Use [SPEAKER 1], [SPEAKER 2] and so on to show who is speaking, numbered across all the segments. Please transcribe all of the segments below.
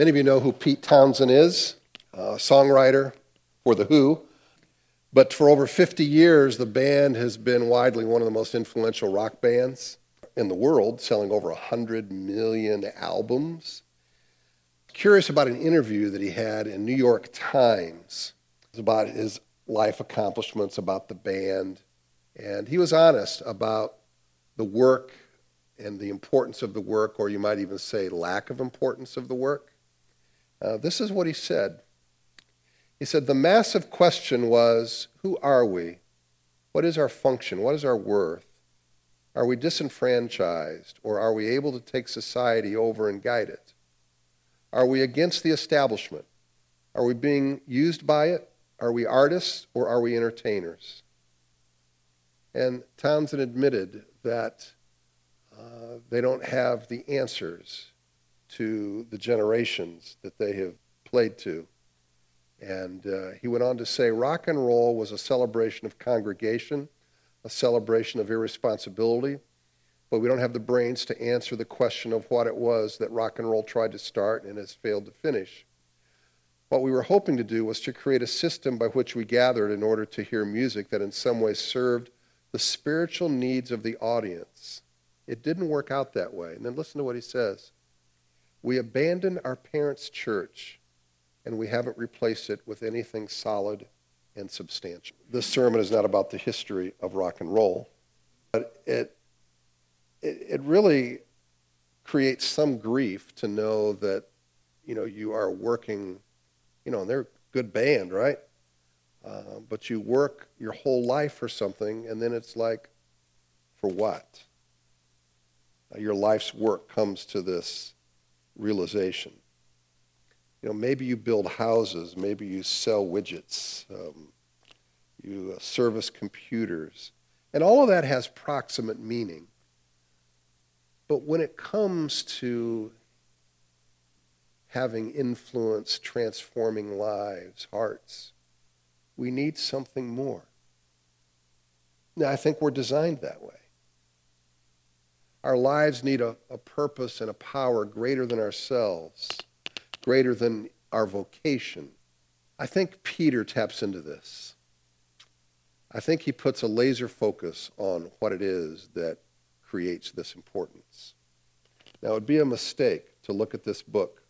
[SPEAKER 1] Many of you know who Pete Townshend is, a songwriter for The Who. But for over 50 years, the band has been widely one of the most influential rock bands in the world, selling over 100 million albums. Curious about an interview that he had in New York Times about his life accomplishments, about the band. And he was honest about the work and the importance of the work, or you might even say lack of importance of the work. Uh, this is what he said. He said, The massive question was who are we? What is our function? What is our worth? Are we disenfranchised, or are we able to take society over and guide it? Are we against the establishment? Are we being used by it? Are we artists, or are we entertainers? And Townshend admitted that uh, they don't have the answers to the generations that they have played to. And uh, he went on to say rock and roll was a celebration of congregation, a celebration of irresponsibility, but we don't have the brains to answer the question of what it was that rock and roll tried to start and has failed to finish. What we were hoping to do was to create a system by which we gathered in order to hear music that in some ways served the spiritual needs of the audience. It didn't work out that way. And then listen to what he says. We abandon our parents' church and we haven't replaced it with anything solid and substantial. This sermon is not about the history of rock and roll, but it, it, it really creates some grief to know that, you know, you are working, you know, and they're a good band, right? Uh, but you work your whole life for something, and then it's like, for what? Uh, your life's work comes to this realization. You know, maybe you build houses, maybe you sell widgets, um, you uh, service computers, and all of that has proximate meaning. But when it comes to having influence, transforming lives, hearts, we need something more. Now, I think we're designed that way. Our lives need a, a purpose and a power greater than ourselves greater than our vocation. I think Peter taps into this. I think he puts a laser focus on what it is that creates this importance. Now, it would be a mistake to look at this book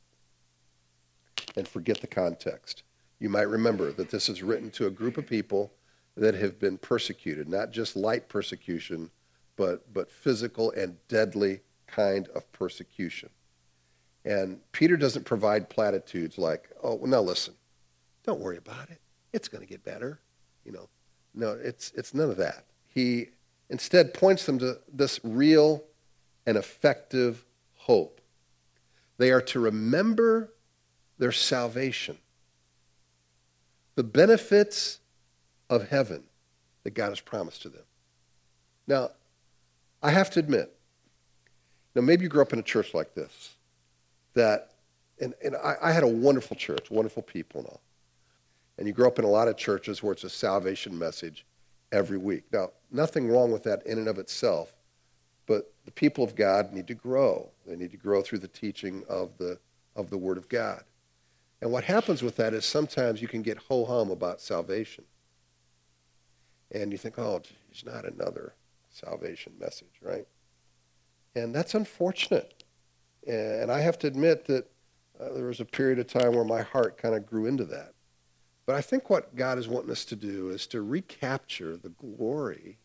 [SPEAKER 1] and forget the context. You might remember that this is written to a group of people that have been persecuted, not just light persecution, but, but physical and deadly kind of persecution. And Peter doesn't provide platitudes like, oh, well, now listen, don't worry about it. It's going to get better. You know, no, it's, it's none of that. He instead points them to this real and effective hope. They are to remember their salvation, the benefits of heaven that God has promised to them. Now, I have to admit, now maybe you grew up in a church like this that, and, and I, I had a wonderful church, wonderful people and all. And you grow up in a lot of churches where it's a salvation message every week. Now, nothing wrong with that in and of itself, but the people of God need to grow. They need to grow through the teaching of the, of the Word of God. And what happens with that is sometimes you can get ho hum about salvation. And you think, oh, it's not another salvation message, right? And that's unfortunate. And I have to admit that uh, there was a period of time where my heart kind of grew into that. But I think what God is wanting us to do is to recapture the glory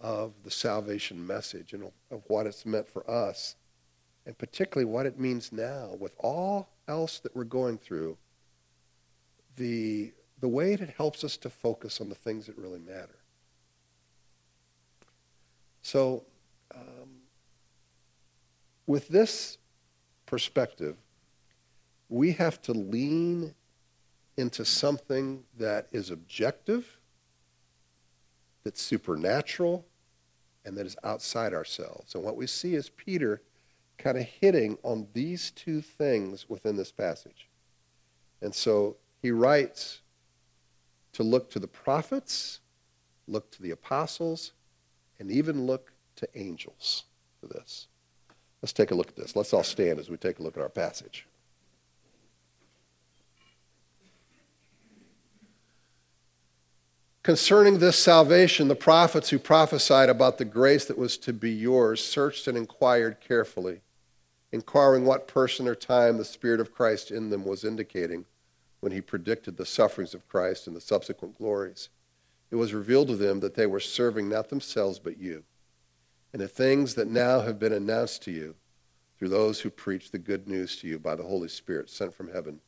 [SPEAKER 1] of the salvation message and of what it's meant for us, and particularly what it means now with all else that we're going through. The, the way that it helps us to focus on the things that really matter. So, um, with this perspective, we have to lean into something that is objective, that's supernatural, and that is outside ourselves. And what we see is Peter kind of hitting on these two things within this passage. And so he writes to look to the prophets, look to the apostles, and even look to angels for this. Let's take a look at this. Let's all stand as we take a look at our passage. Concerning this salvation, the prophets who prophesied about the grace that was to be yours searched and inquired carefully, inquiring what person or time the Spirit of Christ in them was indicating when he predicted the sufferings of Christ and the subsequent glories. It was revealed to them that they were serving not themselves but you, and the things that now have been announced to you through those who preach the good news to you by the Holy Spirit sent from heaven,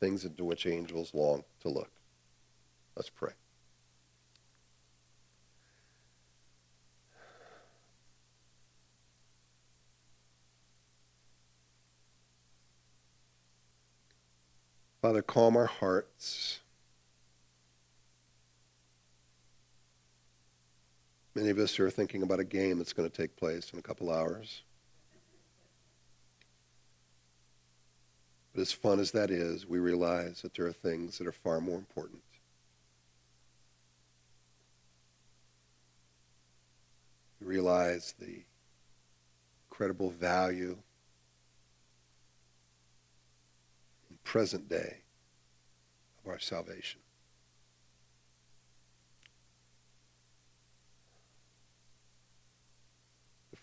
[SPEAKER 1] things into which angels long to look. Let's pray. Father, calm our hearts. Many of us are thinking about a game that's going to take place in a couple hours. But as fun as that is, we realize that there are things that are far more important. We realize the incredible value in present day of our salvation.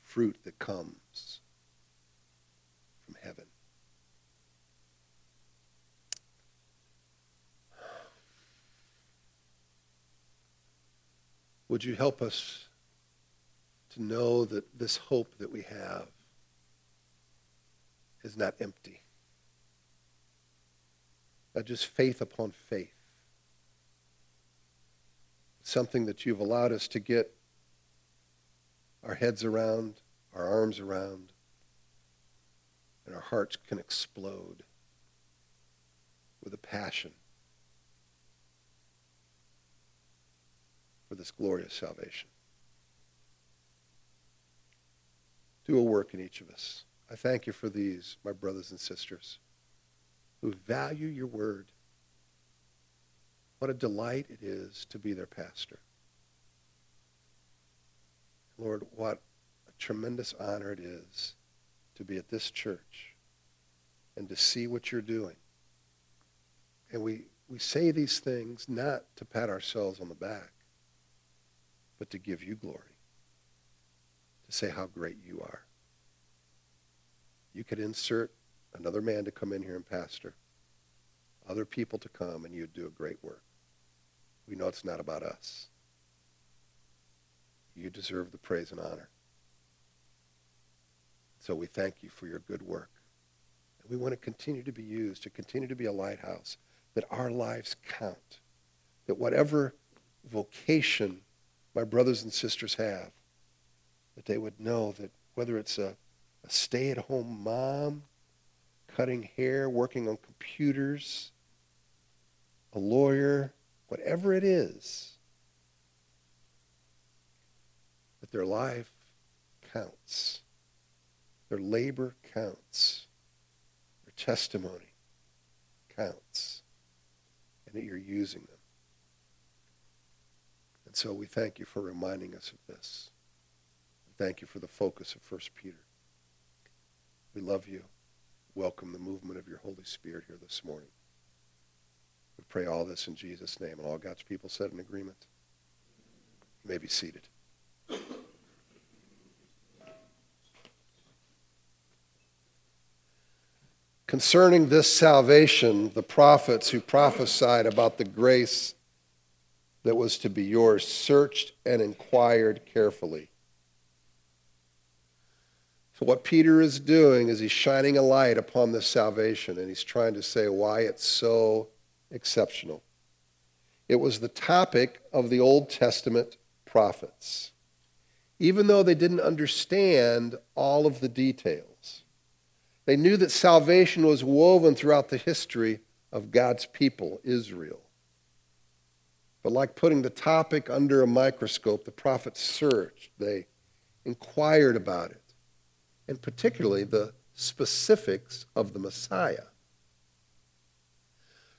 [SPEAKER 1] Fruit that comes from heaven. Would you help us to know that this hope that we have is not empty? uh, just faith upon faith. Something that you've allowed us to get our heads around, our arms around, and our hearts can explode with a passion for this glorious salvation. Do a work in each of us. I thank you for these, my brothers and sisters who value your word. What a delight it is to be their pastor. Lord, what a tremendous honor it is to be at this church and to see what you're doing. And we, we say these things not to pat ourselves on the back, but to give you glory, to say how great you are. You could insert another man to come in here and pastor, other people to come, and you'd do a great work. We know it's not about us. You deserve the praise and honor. So we thank you for your good work. And we want to continue to be used, to continue to be a lighthouse, that our lives count, that whatever vocation my brothers and sisters have, that they would know that whether it's a, a stay-at-home mom cutting hair, working on computers, a lawyer, whatever it is, that their life counts. Their labor counts. Their testimony counts. And that you're using them. And so we thank you for reminding us of this. Thank you for the focus of 1 Peter. We love you welcome the movement of your Holy Spirit here this morning. We pray all this in Jesus' name. And all God's people said in agreement. You may be seated. Concerning this salvation, the prophets who prophesied about the grace that was to be yours searched and inquired carefully so, what Peter is doing is he's shining a light upon this salvation and he's trying to say why it's so exceptional. It was the topic of the Old Testament prophets, even though they didn't understand all of the details. They knew that salvation was woven throughout the history of God's people, Israel. But like putting the topic under a microscope, the prophets searched, they inquired about it and particularly the specifics of the Messiah.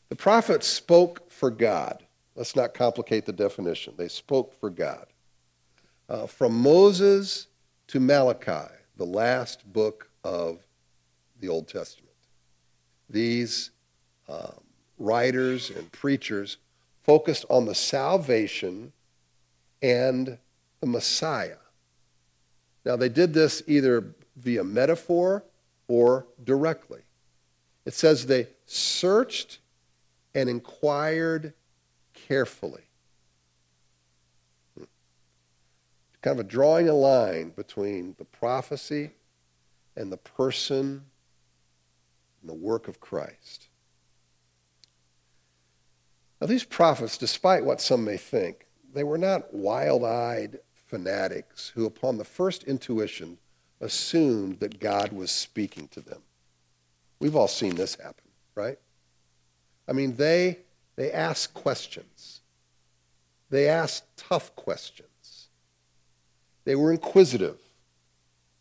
[SPEAKER 1] The prophets spoke for God. Let's not complicate the definition. They spoke for God. Uh, from Moses to Malachi, the last book of the Old Testament. These um, writers and preachers focused on the salvation and the Messiah. Now, they did this either via metaphor or directly. It says they searched and inquired carefully. Kind of a drawing a line between the prophecy and the person and the work of Christ. Now, these prophets, despite what some may think, they were not wild eyed fanatics who, upon the first intuition, assumed that God was speaking to them. We've all seen this happen, right? I mean, they, they asked questions. They asked tough questions. They were inquisitive.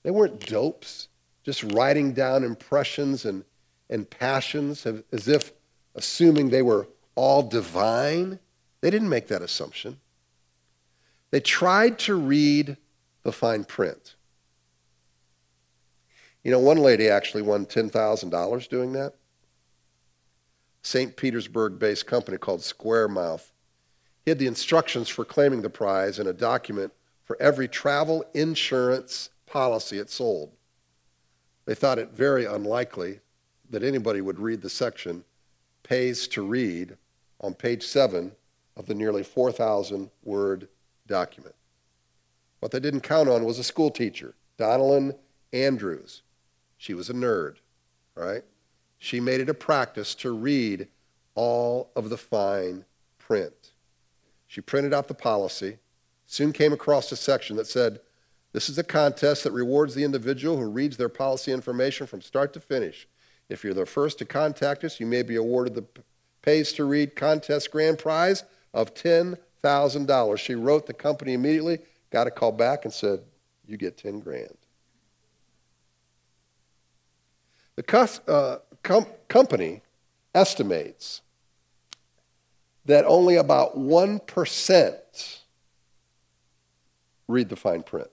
[SPEAKER 1] They weren't dopes, just writing down impressions and, and passions as if assuming they were all divine. They didn't make that assumption. They tried to read the fine print. You know, one lady actually won $10,000 doing that. St. Petersburg based company called Squaremouth hid the instructions for claiming the prize in a document for every travel insurance policy it sold. They thought it very unlikely that anybody would read the section pays to read on page 7 of the nearly 4,000 word document. What they didn't count on was a school teacher, Donelan Andrews. She was a nerd, right? She made it a practice to read all of the fine print. She printed out the policy, soon came across a section that said, This is a contest that rewards the individual who reads their policy information from start to finish. If you're the first to contact us, you may be awarded the pays to read contest grand prize of $10,000. She wrote the company immediately, got a call back, and said, You get 10 grand. The uh, com- company estimates that only about 1% read the fine print.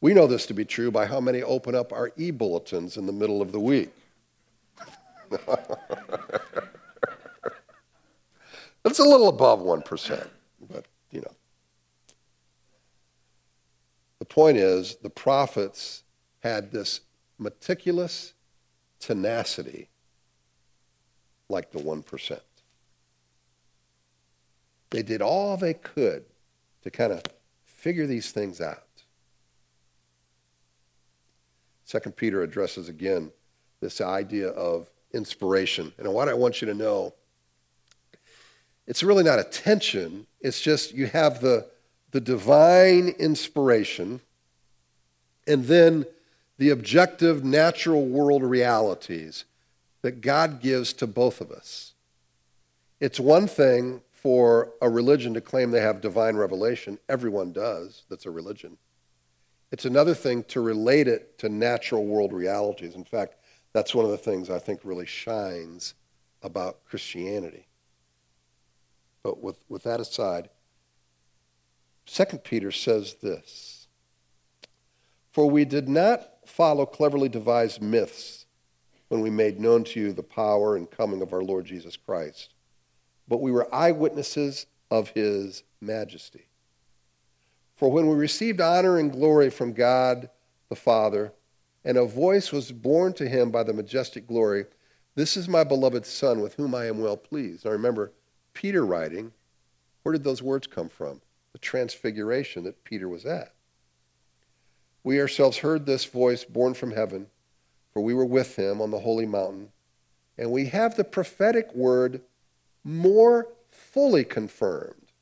[SPEAKER 1] We know this to be true by how many open up our e bulletins in the middle of the week. it's a little above 1%, but you know. The point is, the prophets had this meticulous tenacity like the 1%. They did all they could to kind of figure these things out. Second Peter addresses again this idea of inspiration. And what I want you to know, it's really not a tension, it's just you have the, the divine inspiration, and then the objective natural world realities that God gives to both of us. It's one thing for a religion to claim they have divine revelation. Everyone does, that's a religion. It's another thing to relate it to natural world realities. In fact, that's one of the things I think really shines about Christianity. But with, with that aside, 2 Peter says this For we did not follow cleverly devised myths when we made known to you the power and coming of our Lord Jesus Christ, but we were eyewitnesses of his majesty. For when we received honor and glory from God the Father, and a voice was borne to him by the majestic glory, This is my beloved Son, with whom I am well pleased. Now remember, Peter writing, where did those words come from? The transfiguration that Peter was at. We ourselves heard this voice born from heaven, for we were with him on the holy mountain, and we have the prophetic word more fully confirmed,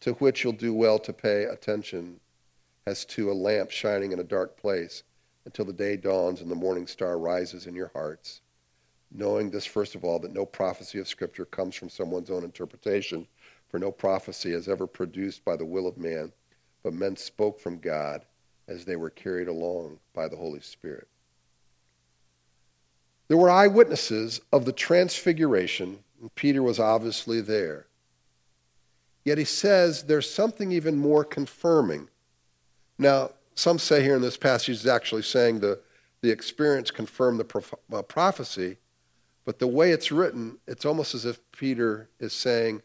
[SPEAKER 1] to which you'll do well to pay attention as to a lamp shining in a dark place until the day dawns and the morning star rises in your hearts. Knowing this, first of all, that no prophecy of Scripture comes from someone's own interpretation, for no prophecy is ever produced by the will of man, but men spoke from God as they were carried along by the Holy Spirit. There were eyewitnesses of the transfiguration, and Peter was obviously there. Yet he says there's something even more confirming. Now, some say here in this passage he's actually saying the, the experience confirmed the prof- uh, prophecy, But the way it's written, it's almost as if Peter is saying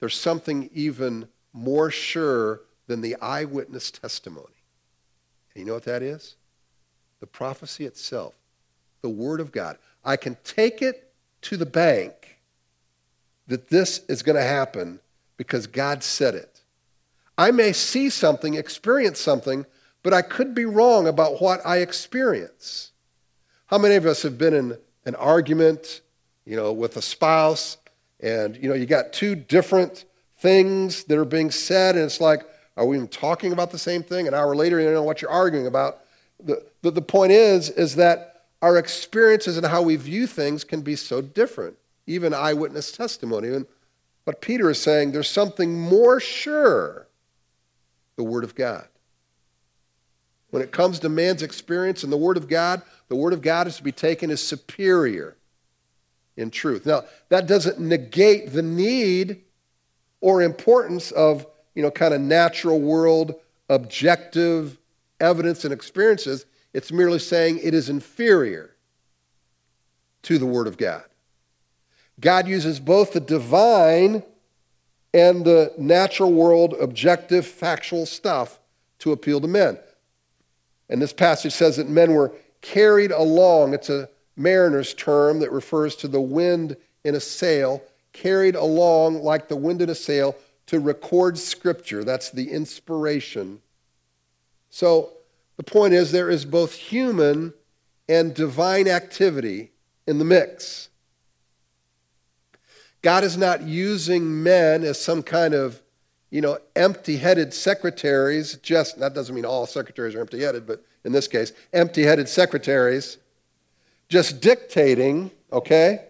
[SPEAKER 1] there's something even more sure than the eyewitness testimony. And you know what that is? The prophecy itself, the Word of God. I can take it to the bank that this is going to happen because God said it. I may see something, experience something, but I could be wrong about what I experience. How many of us have been in an argument, you know, with a spouse, and you know, you got two different things that are being said, and it's like, are we even talking about the same thing? An hour later, you don't know what you're arguing about. The, the, the point is, is that our experiences and how we view things can be so different, even eyewitness testimony. And what Peter is saying, there's something more sure the Word of God. When it comes to man's experience and the Word of God, the Word of God is to be taken as superior in truth. Now, that doesn't negate the need or importance of, you know, kind of natural world, objective evidence and experiences. It's merely saying it is inferior to the Word of God. God uses both the divine and the natural world, objective, factual stuff to appeal to men. And this passage says that men were carried along. It's a mariner's term that refers to the wind in a sail, carried along like the wind in a sail to record scripture. That's the inspiration. So the point is, there is both human and divine activity in the mix. God is not using men as some kind of, you know, empty headed secretaries, just, that doesn't mean all secretaries are empty headed, but in this case, empty headed secretaries, just dictating, okay?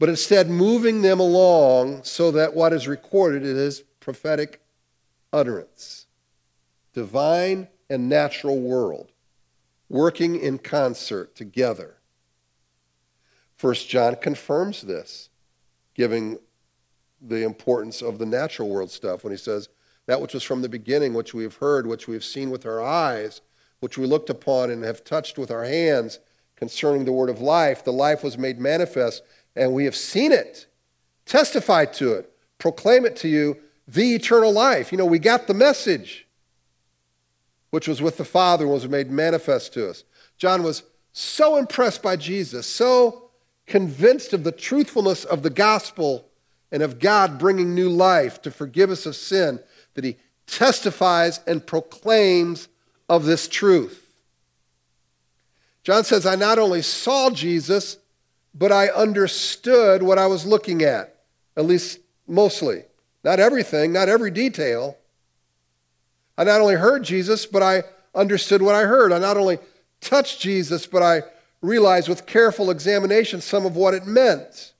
[SPEAKER 1] But instead moving them along so that what is recorded is prophetic utterance. Divine and natural world working in concert together. First John confirms this giving the importance of the natural world stuff when he says, That which was from the beginning, which we have heard, which we have seen with our eyes, which we looked upon and have touched with our hands concerning the word of life, the life was made manifest, and we have seen it, testified to it, proclaim it to you, the eternal life. You know, we got the message, which was with the Father was made manifest to us. John was so impressed by Jesus, so convinced of the truthfulness of the gospel and of God bringing new life to forgive us of sin, that he testifies and proclaims of this truth. John says, I not only saw Jesus, but I understood what I was looking at, at least mostly. Not everything, not every detail. I not only heard Jesus, but I understood what I heard. I not only touched Jesus, but I realize with careful examination some of what it meant.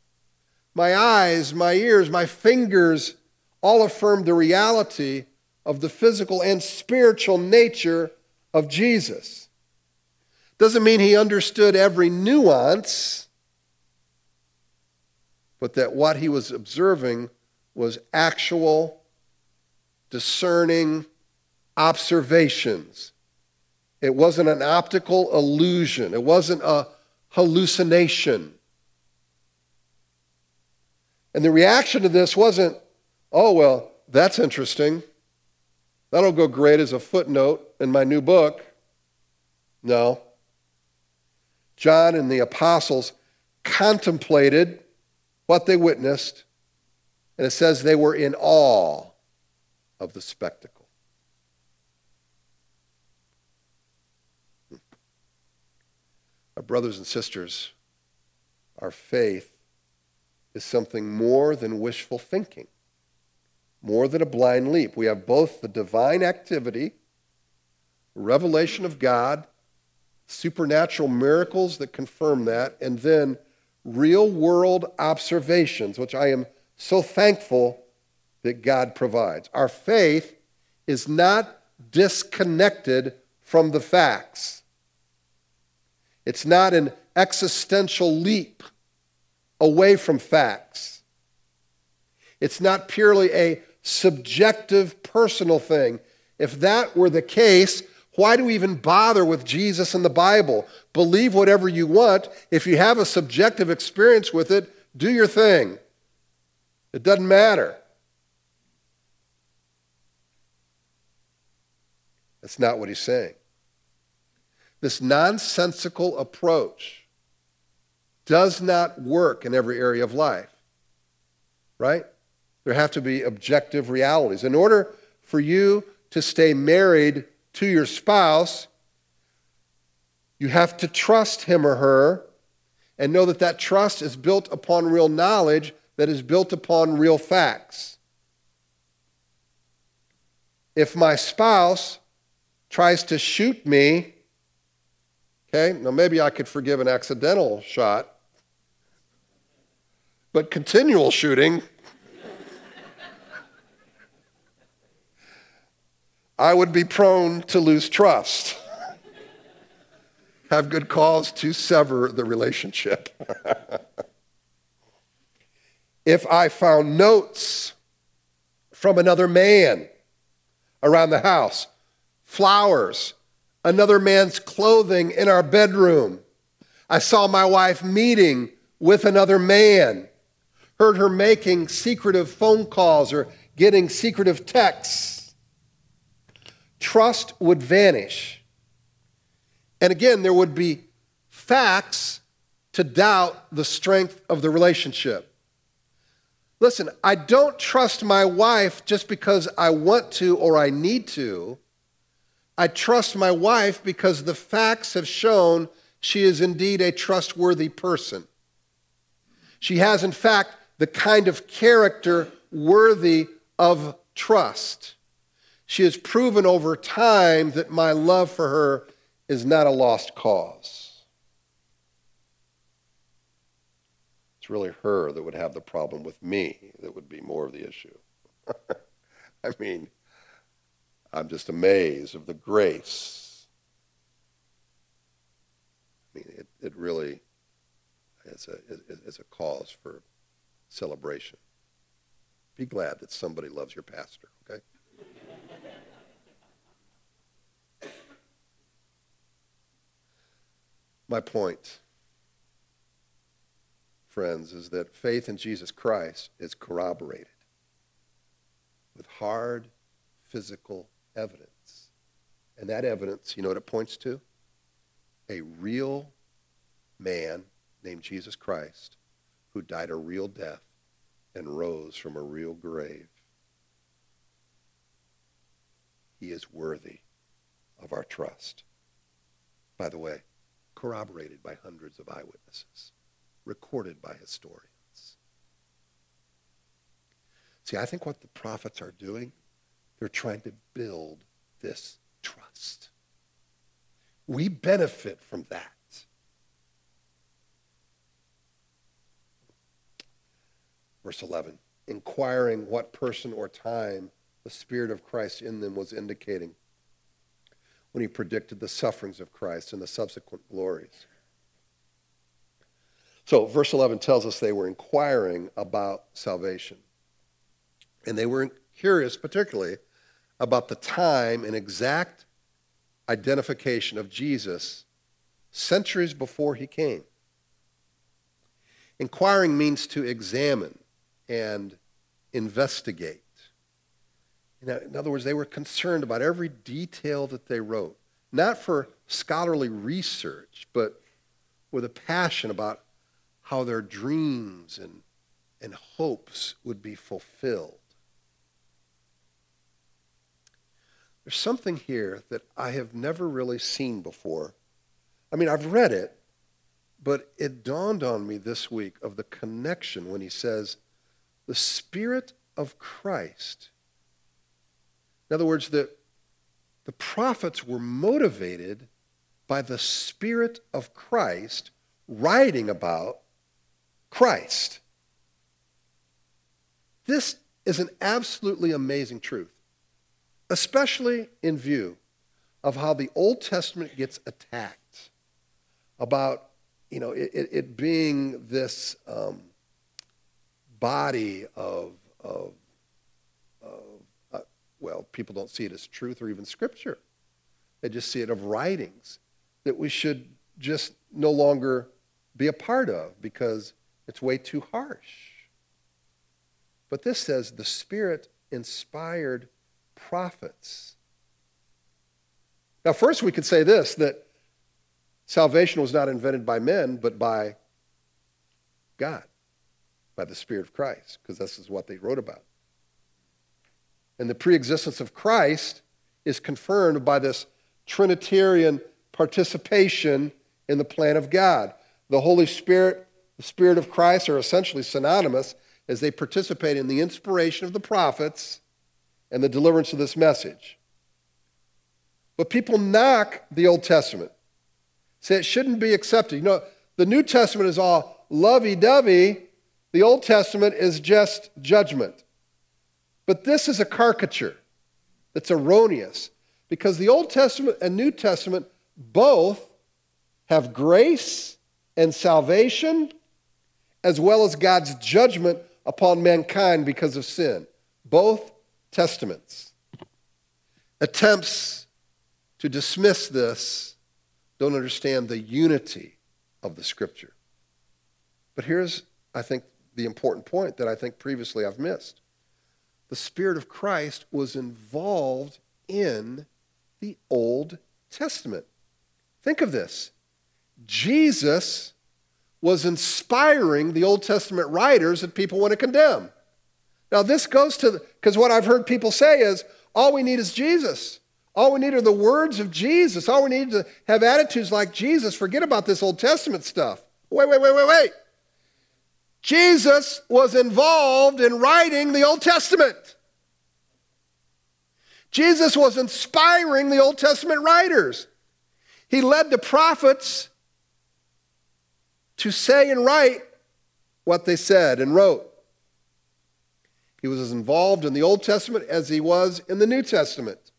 [SPEAKER 1] My eyes, my ears, my fingers all affirmed the reality of the physical and spiritual nature of Jesus. Doesn't mean he understood every nuance, but that what he was observing was actual, discerning observations it wasn't an optical illusion, it wasn't a hallucination. And the reaction to this wasn't, oh, well, that's interesting. That'll go great as a footnote in my new book. No. John and the apostles contemplated what they witnessed, and it says they were in awe of the spectacle. Our brothers and sisters, our faith is something more than wishful thinking, more than a blind leap. We have both the divine activity, revelation of God, supernatural miracles that confirm that, and then real world observations, which I am so thankful that God provides. Our faith is not disconnected from the facts. It's not an existential leap away from facts. It's not purely a subjective personal thing. If that were the case, Why do we even bother with Jesus and the Bible? Believe whatever you want. If you have a subjective experience with it, do your thing. It doesn't matter. That's not what he's saying. This nonsensical approach does not work in every area of life, right? There have to be objective realities. In order for you to stay married to your spouse, you have to trust him or her and know that that trust is built upon real knowledge that is built upon real facts. If my spouse tries to shoot me, okay, now maybe I could forgive an accidental shot, but continual shooting, I would be prone to lose trust. Have good cause to sever the relationship. if I found notes from another man around the house, flowers, another man's clothing in our bedroom. I saw my wife meeting with another man, heard her making secretive phone calls or getting secretive texts. Trust would vanish. And again, there would be facts to doubt the strength of the relationship. Listen, I don't trust my wife just because I want to or I need to. I trust my wife because the facts have shown she is indeed a trustworthy person. She has, in fact, the kind of character worthy of trust. She has proven over time that my love for her is not a lost cause. It's really her that would have the problem with me that would be more of the issue. I mean, I'm just amazed of the grace. I mean, it, it really is a, is a cause for celebration. Be glad that somebody loves your pastor, okay? My point, friends, is that faith in Jesus Christ is corroborated with hard physical evidence. And that evidence, you know what it points to? A real man named Jesus Christ who died a real death and rose from a real grave. He is worthy of our trust. By the way, corroborated by hundreds of eyewitnesses, recorded by historians. See, I think what the prophets are doing they're trying to build this trust. We benefit from that. Verse 11 inquiring what person or time the Spirit of Christ in them was indicating when he predicted the sufferings of Christ and the subsequent glories. So, verse 11 tells us they were inquiring about salvation. And they were curious, particularly, about the time and exact identification of Jesus centuries before he came. Inquiring means to examine and investigate. In other words, they were concerned about every detail that they wrote, not for scholarly research, but with a passion about how their dreams and, and hopes would be fulfilled. There's something here that I have never really seen before. I mean, I've read it, but it dawned on me this week of the connection when he says, the Spirit of Christ. In other words, the, the prophets were motivated by the Spirit of Christ writing about Christ. This is an absolutely amazing truth especially in view of how the Old Testament gets attacked about, you know, it, it being this um, body of, of, of uh, well, people don't see it as truth or even scripture. They just see it of writings that we should just no longer be a part of because it's way too harsh. But this says the Spirit inspired prophets. Now, first, we could say this that salvation was not invented by men, but by God, by the Spirit of Christ, because this is what they wrote about. And the preexistence of Christ is confirmed by this Trinitarian participation in the plan of God. The Holy Spirit, the Spirit of Christ are essentially synonymous as they participate in the inspiration of the prophets and the deliverance of this message. But people knock the Old Testament, say it shouldn't be accepted. You know, the New Testament is all lovey dovey, the Old Testament is just judgment. But this is a caricature that's erroneous because the Old Testament and New Testament both have grace and salvation as well as God's judgment upon mankind because of sin. Both testaments. Attempts to dismiss this don't understand the unity of the scripture. But here's, I think, the important point that I think previously I've missed. The Spirit of Christ was involved in the Old Testament. Think of this Jesus was inspiring the Old Testament writers that people want to condemn. Now, this goes to, because what I've heard people say is all we need is Jesus. All we need are the words of Jesus. All we need to have attitudes like Jesus. Forget about this Old Testament stuff. Wait, wait, wait, wait, wait. Jesus was involved in writing the Old Testament. Jesus was inspiring the Old Testament writers. He led the prophets to say and write what they said and wrote. He was as involved in the Old Testament as he was in the New Testament.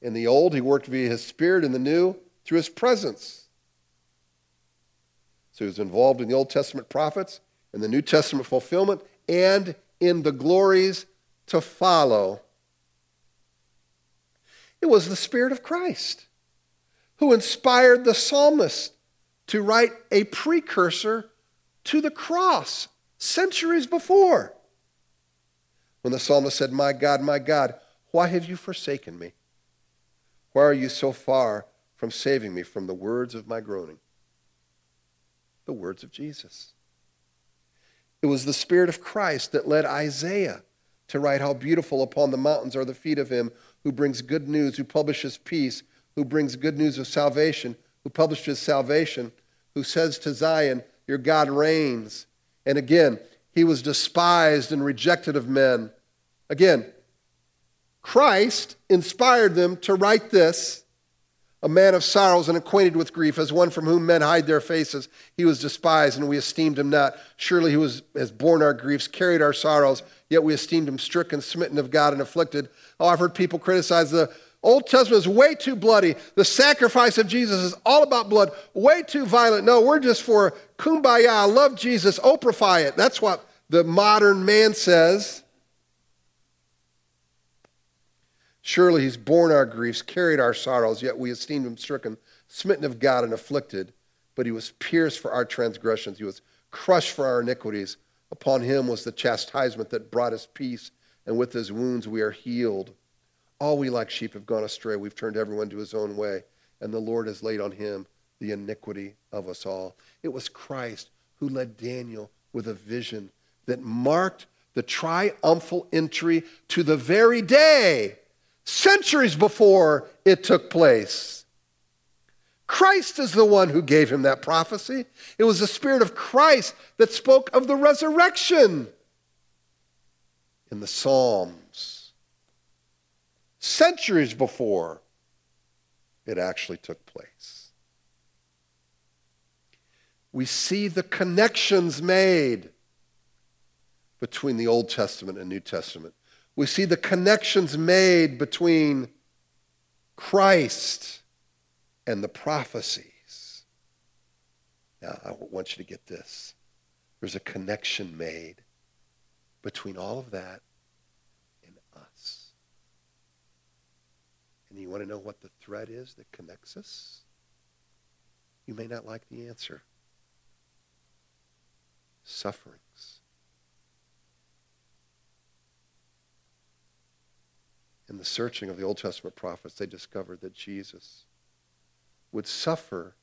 [SPEAKER 1] In the Old, he worked via his Spirit. In the New, through his presence. So he was involved in the Old Testament prophets, in the New Testament fulfillment, and in the glories to follow. It was the Spirit of Christ who inspired the psalmist to write a precursor to the cross centuries before. When the psalmist said, My God, my God, why have you forsaken me? Why are you so far from saving me from the words of my groaning? The words of Jesus. It was the Spirit of Christ that led Isaiah to write, How beautiful upon the mountains are the feet of him who brings good news, who publishes peace, who brings good news of salvation, who publishes salvation, who says to Zion, Your God reigns. And again, he was despised and rejected of men. Again, Christ inspired them to write this a man of sorrows and acquainted with grief, as one from whom men hide their faces. He was despised, and we esteemed him not. Surely he was, has borne our griefs, carried our sorrows, yet we esteemed him stricken, smitten of God, and afflicted. Oh, I've heard people criticize the Old Testament is way too bloody. The sacrifice of Jesus is all about blood, way too violent. No, we're just for kumbaya, love Jesus, Oprahify it. That's what the modern man says. Surely he's borne our griefs, carried our sorrows, yet we esteemed him stricken, smitten of God, and afflicted. But he was pierced for our transgressions, he was crushed for our iniquities. Upon him was the chastisement that brought us peace, and with his wounds we are healed. All we like sheep have gone astray. We've turned everyone to his own way, and the Lord has laid on him the iniquity of us all. It was Christ who led Daniel with a vision that marked the triumphal entry to the very day, centuries before it took place. Christ is the one who gave him that prophecy. It was the Spirit of Christ that spoke of the resurrection in the Psalms centuries before it actually took place. We see the connections made between the Old Testament and New Testament. We see the connections made between Christ and the prophecies. Now, I want you to get this. There's a connection made between all of that And you want to know what the thread is that connects us? You may not like the answer. Sufferings. In the searching of the Old Testament prophets, they discovered that Jesus would suffer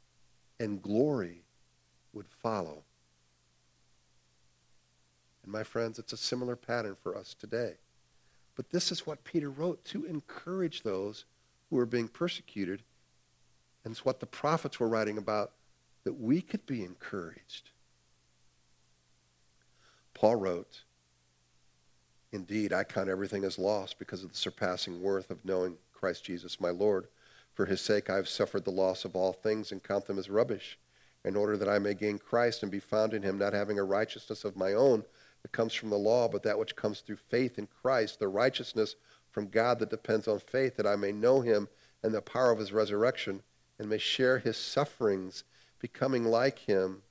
[SPEAKER 1] and glory would follow. And my friends, it's a similar pattern for us today. But this is what Peter wrote to encourage those who are being persecuted. And it's what the prophets were writing about that we could be encouraged. Paul wrote, Indeed, I count everything as lost because of the surpassing worth of knowing Christ Jesus my Lord. For his sake I have suffered the loss of all things and count them as rubbish, in order that I may gain Christ and be found in him, not having a righteousness of my own that comes from the law, but that which comes through faith in Christ, the righteousness from God that depends on faith, that I may know him and the power of his resurrection, and may share his sufferings, becoming like him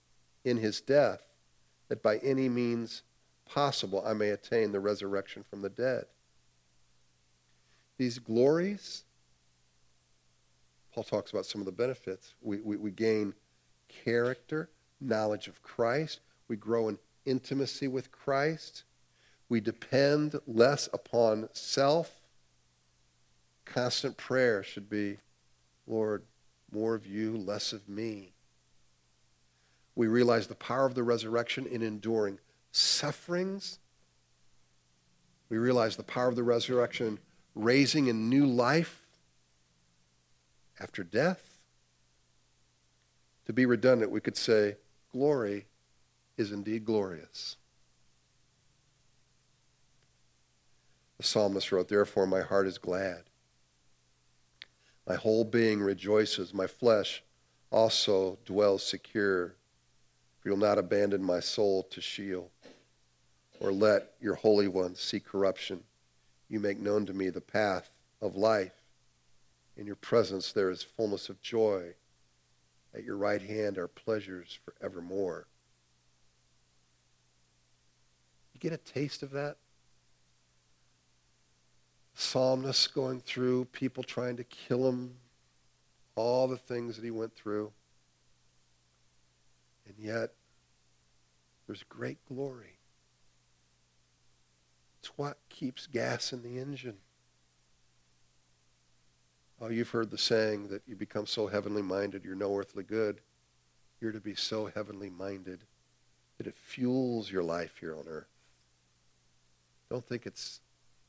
[SPEAKER 1] in his death, that by any means possible I may attain the resurrection from the dead. These glories, Paul talks about some of the benefits. We, we, we gain character, knowledge of Christ. We grow in intimacy with Christ. We depend less upon self. Constant prayer should be, Lord, more of you, less of me. We realize the power of the resurrection in enduring sufferings. We realize the power of the resurrection raising in new life after death. To be redundant, we could say, glory is indeed glorious. The psalmist wrote, Therefore my heart is glad. My whole being rejoices. My flesh also dwells secure. For you'll not abandon my soul to Sheol, or let your Holy One see corruption. You make known to me the path of life. In your presence there is fullness of joy. At your right hand are pleasures forevermore. You get a taste of that? Psalmist going through, people trying to kill him, all the things that he went through. And yet, there's great glory. It's what keeps gas in the engine. Oh, you've heard the saying that you become so heavenly minded, you're no earthly good. You're to be so heavenly minded that it fuels your life here on earth. Don't think it's,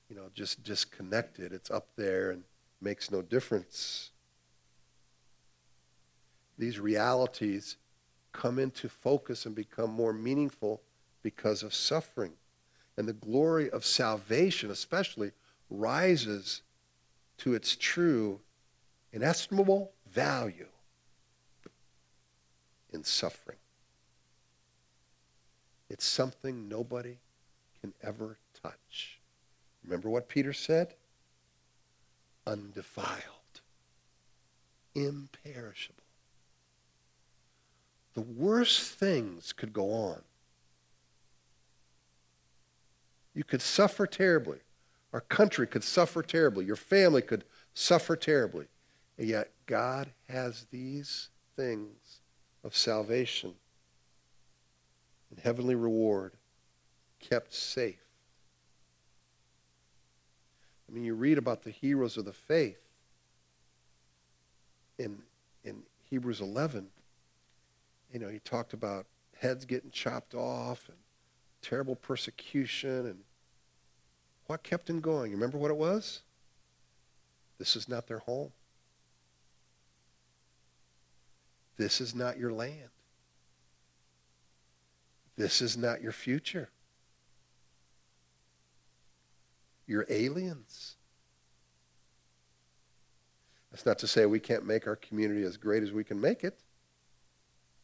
[SPEAKER 1] you know, just disconnected. It's up there and makes no difference. These realities come into focus and become more meaningful because of suffering. And the glory of salvation, especially, rises to its true, inestimable value in suffering. It's something nobody can ever touch. Remember what Peter said? Undefiled, imperishable. The worst things could go on. You could suffer terribly. Our country could suffer terribly. Your family could suffer terribly. And yet, God has these things of salvation and heavenly reward kept safe. I mean, you read about the heroes of the faith in, in Hebrews 11. You know, he talked about heads getting chopped off and terrible persecution and what kept them going? You remember what it was? This is not their home. This is not your land. This is not your future. You're aliens. That's not to say we can't make our community as great as we can make it.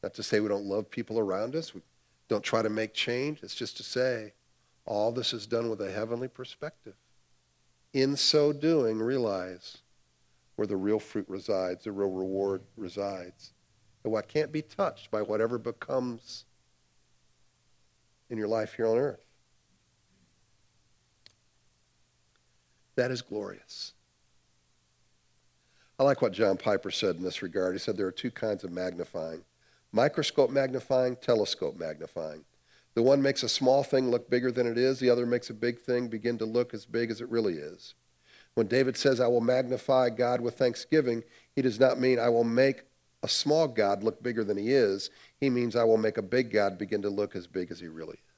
[SPEAKER 1] Not to say we don't love people around us. We don't try to make change. It's just to say all this is done with a heavenly perspective. In so doing, realize where the real fruit resides, the real reward resides, and what can't be touched by whatever becomes in your life here on earth. That is glorious. I like what John Piper said in this regard. He said there are two kinds of magnifying microscope magnifying, telescope magnifying. The one makes a small thing look bigger than it is, the other makes a big thing begin to look as big as it really is. When David says, I will magnify God with thanksgiving, he does not mean I will make a small God look bigger than he is. He means I will make a big God begin to look as big as he really is.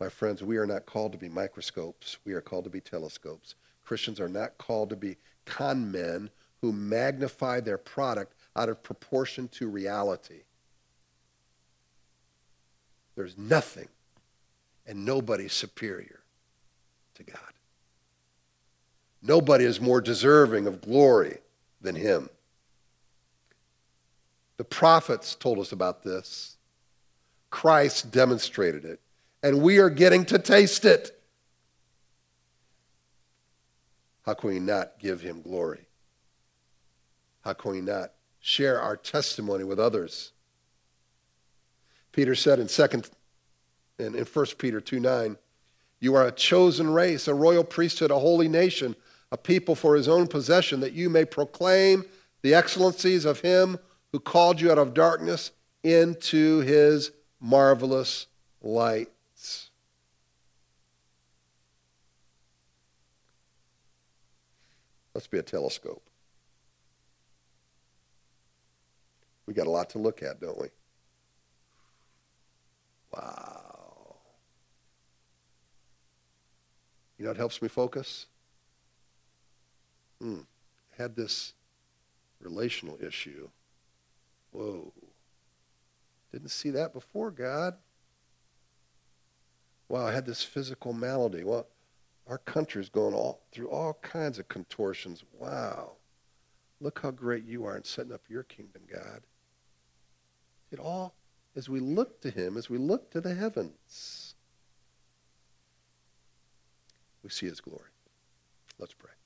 [SPEAKER 1] My friends, we are not called to be microscopes. We are called to be telescopes. Christians are not called to be con men who magnify their product out of proportion to reality. There's nothing and nobody superior to God. Nobody is more deserving of glory than him. The prophets told us about this. Christ demonstrated it, and we are getting to taste it. How can we not give him glory? How can we not share our testimony with others? Peter said in second in, in 1 Peter 2 9, you are a chosen race, a royal priesthood, a holy nation, a people for his own possession, that you may proclaim the excellencies of him who called you out of darkness into his marvelous lights. Let's be a telescope. We got a lot to look at, don't we? Wow. You know what helps me focus? Hmm. Had this relational issue. Whoa. Didn't see that before, God. Wow, I had this physical malady. Well, our country's going all through all kinds of contortions. Wow. Look how great you are in setting up your kingdom, God. It all, as we look to him, as we look to the heavens, we see his glory. Let's pray.